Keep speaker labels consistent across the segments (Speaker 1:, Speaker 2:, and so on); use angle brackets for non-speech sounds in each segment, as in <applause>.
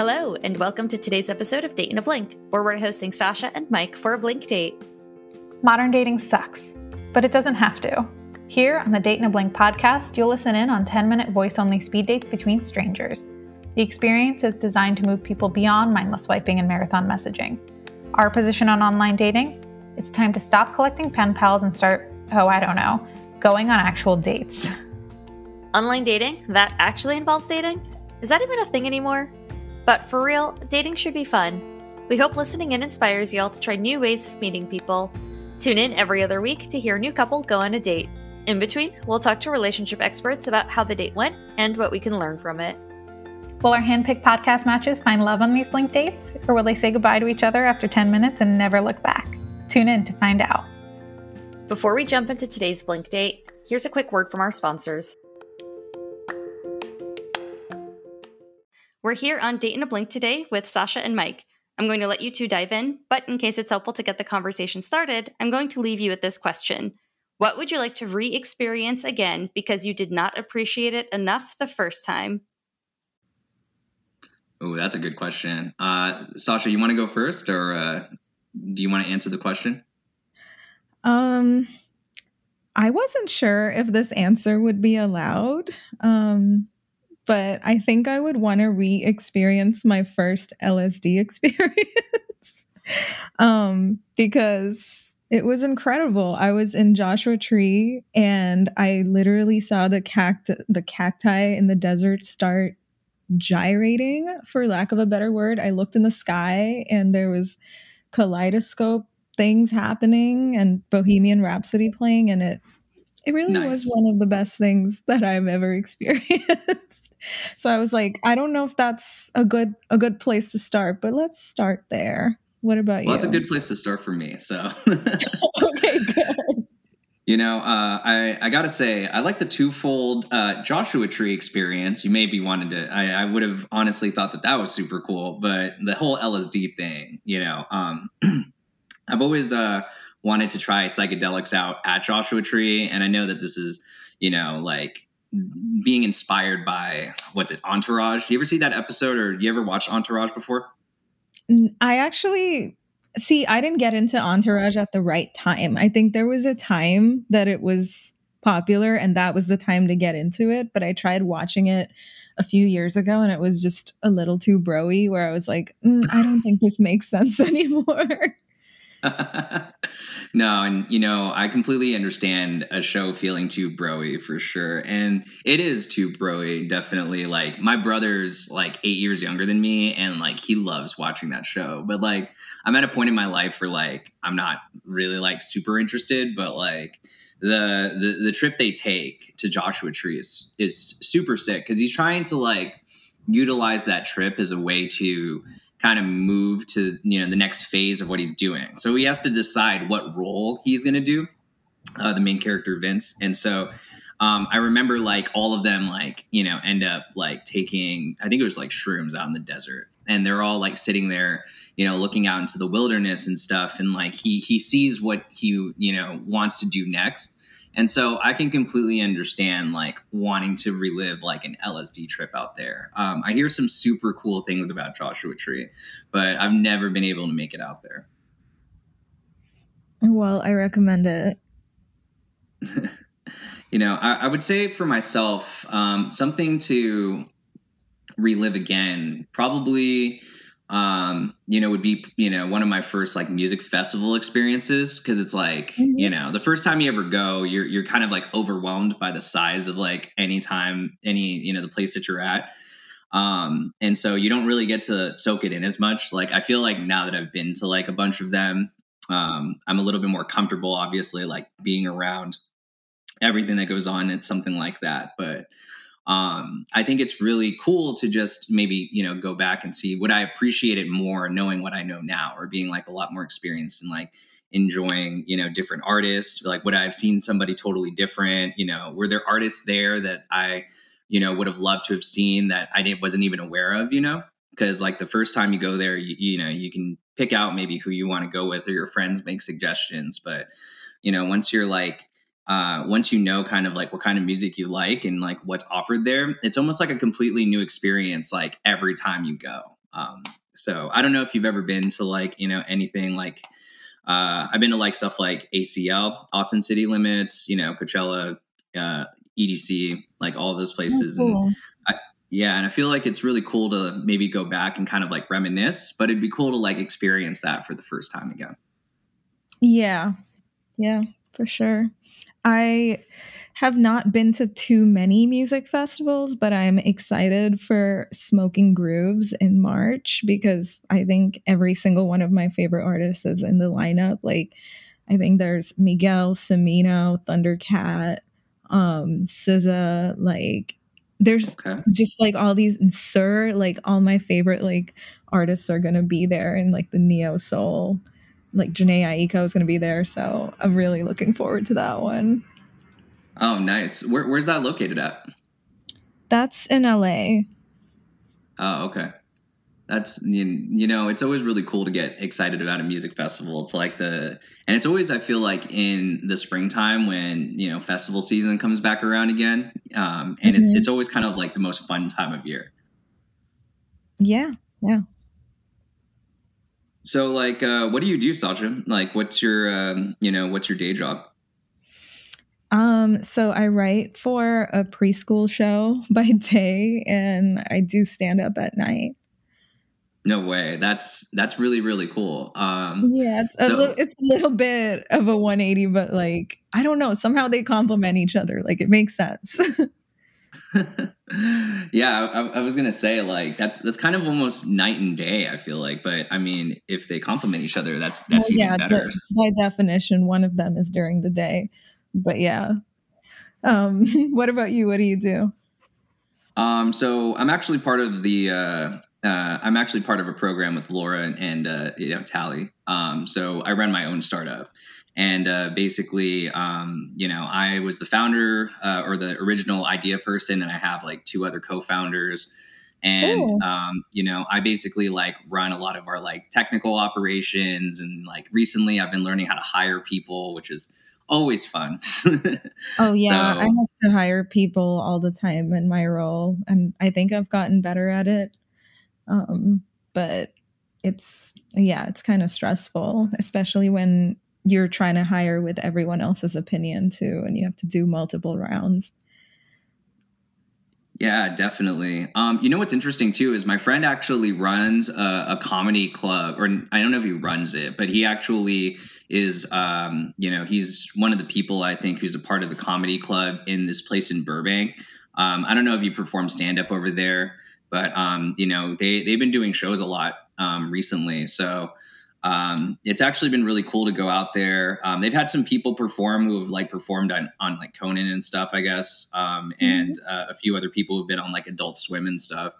Speaker 1: Hello, and welcome to today's episode of Date in a Blink, where we're hosting Sasha and Mike for a Blink date.
Speaker 2: Modern dating sucks, but it doesn't have to. Here on the Date in a Blink podcast, you'll listen in on 10 minute voice only speed dates between strangers. The experience is designed to move people beyond mindless swiping and marathon messaging. Our position on online dating? It's time to stop collecting pen pals and start, oh, I don't know, going on actual dates.
Speaker 1: Online dating? That actually involves dating? Is that even a thing anymore? But for real, dating should be fun. We hope listening in inspires y'all to try new ways of meeting people. Tune in every other week to hear a new couple go on a date. In between, we'll talk to relationship experts about how the date went and what we can learn from it.
Speaker 2: Will our handpicked podcast matches find love on these blink dates? Or will they say goodbye to each other after 10 minutes and never look back? Tune in to find out.
Speaker 1: Before we jump into today's blink date, here's a quick word from our sponsors. We're here on Date in a Blink today with Sasha and Mike. I'm going to let you two dive in, but in case it's helpful to get the conversation started, I'm going to leave you with this question What would you like to re experience again because you did not appreciate it enough the first time?
Speaker 3: Oh, that's a good question. Uh, Sasha, you want to go first, or uh, do you want to answer the question?
Speaker 4: Um, I wasn't sure if this answer would be allowed. Um, but I think I would want to re experience my first LSD <laughs> experience um, because it was incredible. I was in Joshua Tree and I literally saw the cact the cacti in the desert start gyrating for lack of a better word. I looked in the sky and there was kaleidoscope things happening and Bohemian Rhapsody playing and it it really nice. was one of the best things <laughs> that I've ever experienced so I was like, I don't know if that's a good a good place to start, but let's start there. What about
Speaker 3: well,
Speaker 4: you?
Speaker 3: Well, that's a good place to start for me. So <laughs> <laughs> okay, good. You know, uh, I I gotta say, I like the twofold uh, Joshua Tree experience. You maybe wanted to. I, I would have honestly thought that that was super cool, but the whole LSD thing, you know, um, <clears throat> I've always uh, wanted to try psychedelics out at Joshua Tree, and I know that this is, you know, like being inspired by what's it entourage? You ever see that episode or you ever watched entourage before?
Speaker 4: I actually see i didn't get into entourage at the right time. I think there was a time that it was popular and that was the time to get into it but i tried watching it a few years ago and it was just a little too broy where i was like mm, i don't think this makes sense <laughs> anymore <laughs>
Speaker 3: no, and you know, I completely understand a show feeling too broy for sure. And it is too broy, definitely. Like my brother's like eight years younger than me, and like he loves watching that show. But like I'm at a point in my life where like I'm not really like super interested, but like the the, the trip they take to Joshua Tree is is super sick because he's trying to like utilize that trip as a way to kind of move to you know the next phase of what he's doing. So he has to decide what role he's going to do. Uh, the main character Vince, and so um, I remember like all of them like you know end up like taking I think it was like shrooms out in the desert, and they're all like sitting there you know looking out into the wilderness and stuff, and like he he sees what he you know wants to do next and so I can completely understand like wanting to relive like an LSD trip out there. Um, I hear some super cool things about Joshua Tree, but I've never been able to make it out there.
Speaker 4: Well, I recommend it. <laughs>
Speaker 3: you know, I, I, would say for myself, um, something to relive again, probably um, you know, would be, you know, one of my first like music festival experiences. Cause it's like, mm-hmm. you know, the first time you ever go, you're, you're kind of like overwhelmed by the size of like any time, any, you know, the place that you're at. Um, and so you don't really get to soak it in as much. Like, I feel like now that I've been to like a bunch of them, um, I'm a little bit more comfortable, obviously, like being around everything that goes on at something like that. But, um, I think it's really cool to just maybe you know go back and see would I appreciate it more knowing what I know now or being like a lot more experienced and like enjoying you know different artists? Like would I have seen somebody totally different? You know were there artists there that I you know would have loved to have seen that I didn't wasn't even aware of you know? Because like the first time you go there you, you know you can pick out maybe who you want to go with or your friends make suggestions but you know once you're like uh, once you know kind of like what kind of music you like and like what's offered there, it's almost like a completely new experience like every time you go. Um, so I don't know if you've ever been to like you know anything like uh, I've been to like stuff like ACL, Austin City Limits, you know Coachella, uh, EDC, like all those places,
Speaker 4: Oh, cool.
Speaker 3: and I, yeah, and I feel like it's really cool to maybe go back and kind of like reminisce, but it'd be cool to like experience that for the first time again.
Speaker 4: Yeah. Yeah, for sure. I have not been to too many music festivals, but I'm excited for Smoking Grooves in March because I think every single one of my favorite artists is in the lineup. Like, I think there's Miguel, Smino, Thundercat, um, SZA, like, there's
Speaker 3: Okay.
Speaker 4: just like all these and Sir, like all my favorite like artists are gonna be there and like the neo soul. Like Jhené Aiko is gonna be there, so I'm really looking forward to that one.
Speaker 3: Oh, nice. Where, where's that located at?
Speaker 4: That's in LA.
Speaker 3: Oh, okay. That's you, you know, it's always really cool to get excited about a music festival. It's like the and it's always I feel like in the springtime when, you know, festival season comes back around again. Um and it's
Speaker 4: Mhm.
Speaker 3: it's always kind of like the most fun time of year.
Speaker 4: Yeah, yeah.
Speaker 3: So like uh what do you do, Sasha? Like what's your um, you know, what's your day job?
Speaker 4: Um, so I write for a preschool show <laughs> by day and I do stand up at night.
Speaker 3: No way. That's that's really really cool. Um
Speaker 4: Yeah, it's a
Speaker 3: So-
Speaker 4: little, it's a little bit of a 180, but like I don't know, somehow they complement each other. Like it makes sense. <laughs> <laughs>
Speaker 3: yeah, I, I was gonna say like that's that's kind of almost night and day. I feel like, but I mean, if they complement each other, that's that's
Speaker 4: Well,
Speaker 3: even
Speaker 4: yeah,
Speaker 3: better.
Speaker 4: the- by definition, one of them is during the day. But yeah. Um, <laughs> what about you? What do you do?
Speaker 3: Um, so I'm actually part of the. Uh, uh, I'm actually part of a program with Laura and, and uh, you know Tally. Um, so I run my own startup, and uh, basically, um, you know, I was the founder uh, or the original idea person, and I have like two other co-founders. And um, you know, I basically like run a lot of our like technical operations, and like recently, I've been learning how to hire people, which is always fun. <laughs>
Speaker 4: Oh yeah,
Speaker 3: So-
Speaker 4: I have to hire people all the time in my role, and I think I've gotten better at it. Um, but it's yeah, it's kind of stressful, especially when you're trying to hire with everyone else's opinion too, and you have to do multiple rounds.
Speaker 3: Yeah, definitely. Um, you know what's interesting too is my friend actually runs a, a comedy club, or I don't know if he runs it, but he actually is. Um, you know, he's one of the people I think who's a part of the comedy club in this place in Burbank. Um, I don't know if you perform stand up over there, but um, you know they they've been doing shows a lot um, recently, so um, it's actually been really cool to go out there. Um, they've had some people perform who have like performed on, on like Conan and stuff, I guess, um, and uh, a few other people who've been on like Adult Swim and stuff.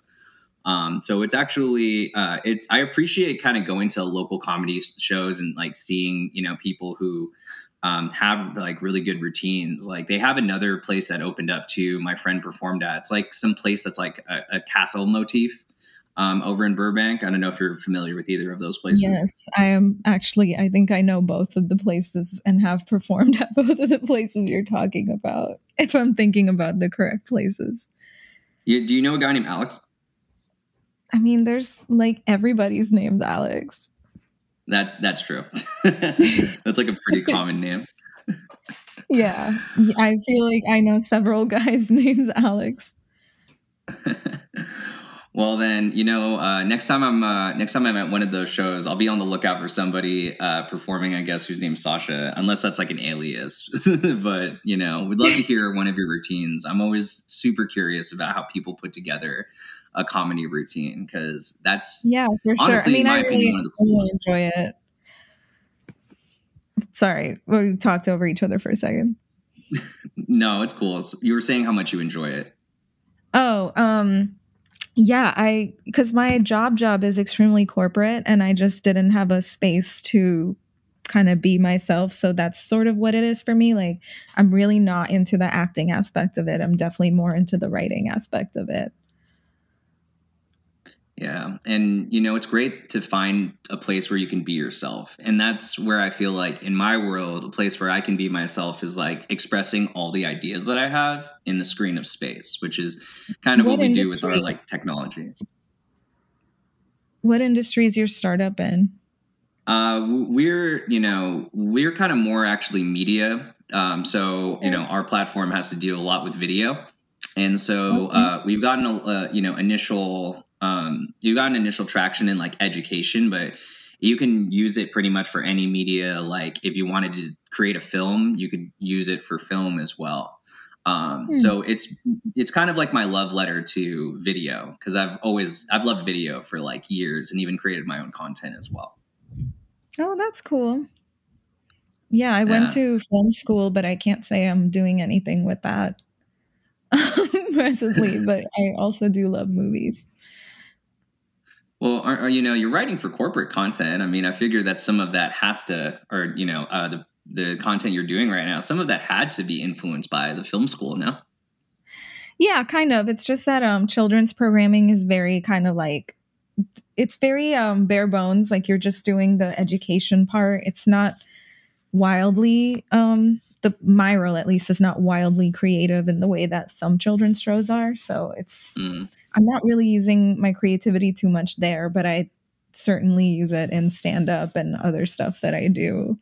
Speaker 3: Um, so it's actually uh, it's I appreciate kind of going to local comedy shows and like seeing you know people who um, have like really good routines. Like they have another place that opened up to my friend performed at. It's like some place that's like a, a castle motif um, over in Burbank. I don't know if you're familiar with either of those places.
Speaker 4: Yes, I am actually. I think I know both of the places and have performed <laughs> at both of the places you're talking about. If I'm thinking about the correct places,
Speaker 3: Yeah, do you know a guy named Alex?
Speaker 4: I mean, there's like everybody's named Alex.
Speaker 3: That that's true. <laughs> <laughs> that's like a pretty common name.
Speaker 4: Yeah, I feel like I know several <laughs> guys named Alex.
Speaker 3: well then, you know, uh, next time I'm uh, next time I'm at one of those shows, I'll be on the lookout for somebody uh, performing. I guess whose name's Sasha, unless that's like an alias. but you know, we'd love to hear one of your routines. I'm always super curious about how people put together a comedy routine because that's
Speaker 4: Yeah, for
Speaker 3: Honestly,
Speaker 4: sure. I mean, I
Speaker 3: opinion, one of the
Speaker 4: I really enjoy it. Sorry, we talked over each other for a second. <laughs>
Speaker 3: no, it's cool. You were saying how much you enjoy it.
Speaker 4: Oh, um, yeah, I because my job job is extremely corporate, and I just didn't have a space to kind of be myself. So that's sort of what it is for me. Like, I'm really not into the acting aspect of it. I'm definitely more into the writing aspect of it.
Speaker 3: Yeah. And, you know, it's great to find a place where you can be yourself. And that's where I feel like in my world, a place where I can be myself is like expressing all the ideas that I have in the screen of space, which is kind of what,
Speaker 4: What
Speaker 3: we do with our like technology.
Speaker 4: what industry is your startup in?
Speaker 3: Uh, we're you know we're kind of more actually media. Um, so you know our platform has to deal a lot with video, and so uh, we've gotten a uh, you know initial um, you got an initial traction in like education, but you can use it pretty much for any media. Like if you wanted to create a film, you could use it for film as well. Um, hmm. So it's it's kind of like my love letter to video because I've always I've loved video for like years and even created my own content as well.
Speaker 4: Oh, that's cool. Yeah, I yeah. went to film school, but I can't say I'm doing anything with that <laughs> presently. <laughs> but I also do love movies.
Speaker 3: Well, are, are, you know, you're writing for corporate content. I mean, I figure that some of that has to, or you know, uh, the the content you're doing right now, some of that had to be influenced by the film school. No.
Speaker 4: Yeah, kind of. It's just that um, children's programming is very kind of like it's very um, bare bones. Like you're just doing the education part. It's not wildly um, the my role at least is not wildly creative in the way that some children's shows are. So it's mm. I'm not really using my creativity too much there, but I certainly use it in stand up and other stuff that I do,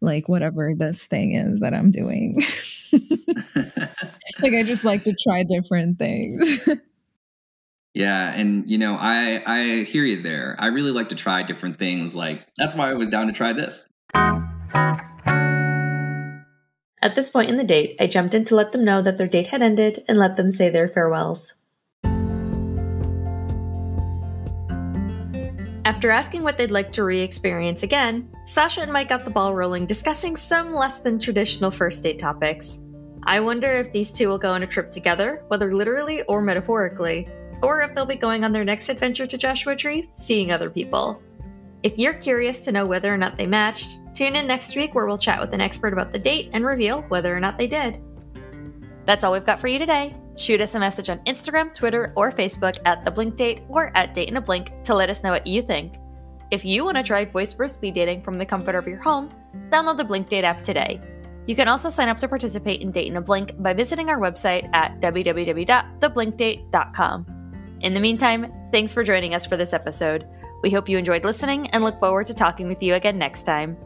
Speaker 4: like whatever this thing is that I'm doing. <laughs> like I just like to try different things. <laughs>
Speaker 3: Yeah, and you know, I I hear you there. I really like to try different things. Like that's why I was down to try this.
Speaker 1: At this point in the date, I jumped in to let them know that their date had ended and let them say their farewells. After asking what they'd like to re experience again, Sasha and Mike got the ball rolling discussing some less than traditional first date topics. I wonder if these two will go on a trip together, whether literally or metaphorically, or if they'll be going on their next adventure to Joshua Tree, seeing other people. If you're curious to know whether or not they matched, tune in next week where we'll chat with an expert about the date and reveal whether or not they did. That's all we've got for you today. Shoot us a message on Instagram, Twitter, or Facebook at The Blink Date or at Date in a Blink to let us know what you think. If you want to try voice first speed dating from the comfort of your home, download the Blink Date app today. You can also sign up to participate in Date in a Blink by visiting our website at www.theblinkdate.com. In the meantime, thanks for joining us for this episode. We hope you enjoyed listening and look forward to talking with you again next time.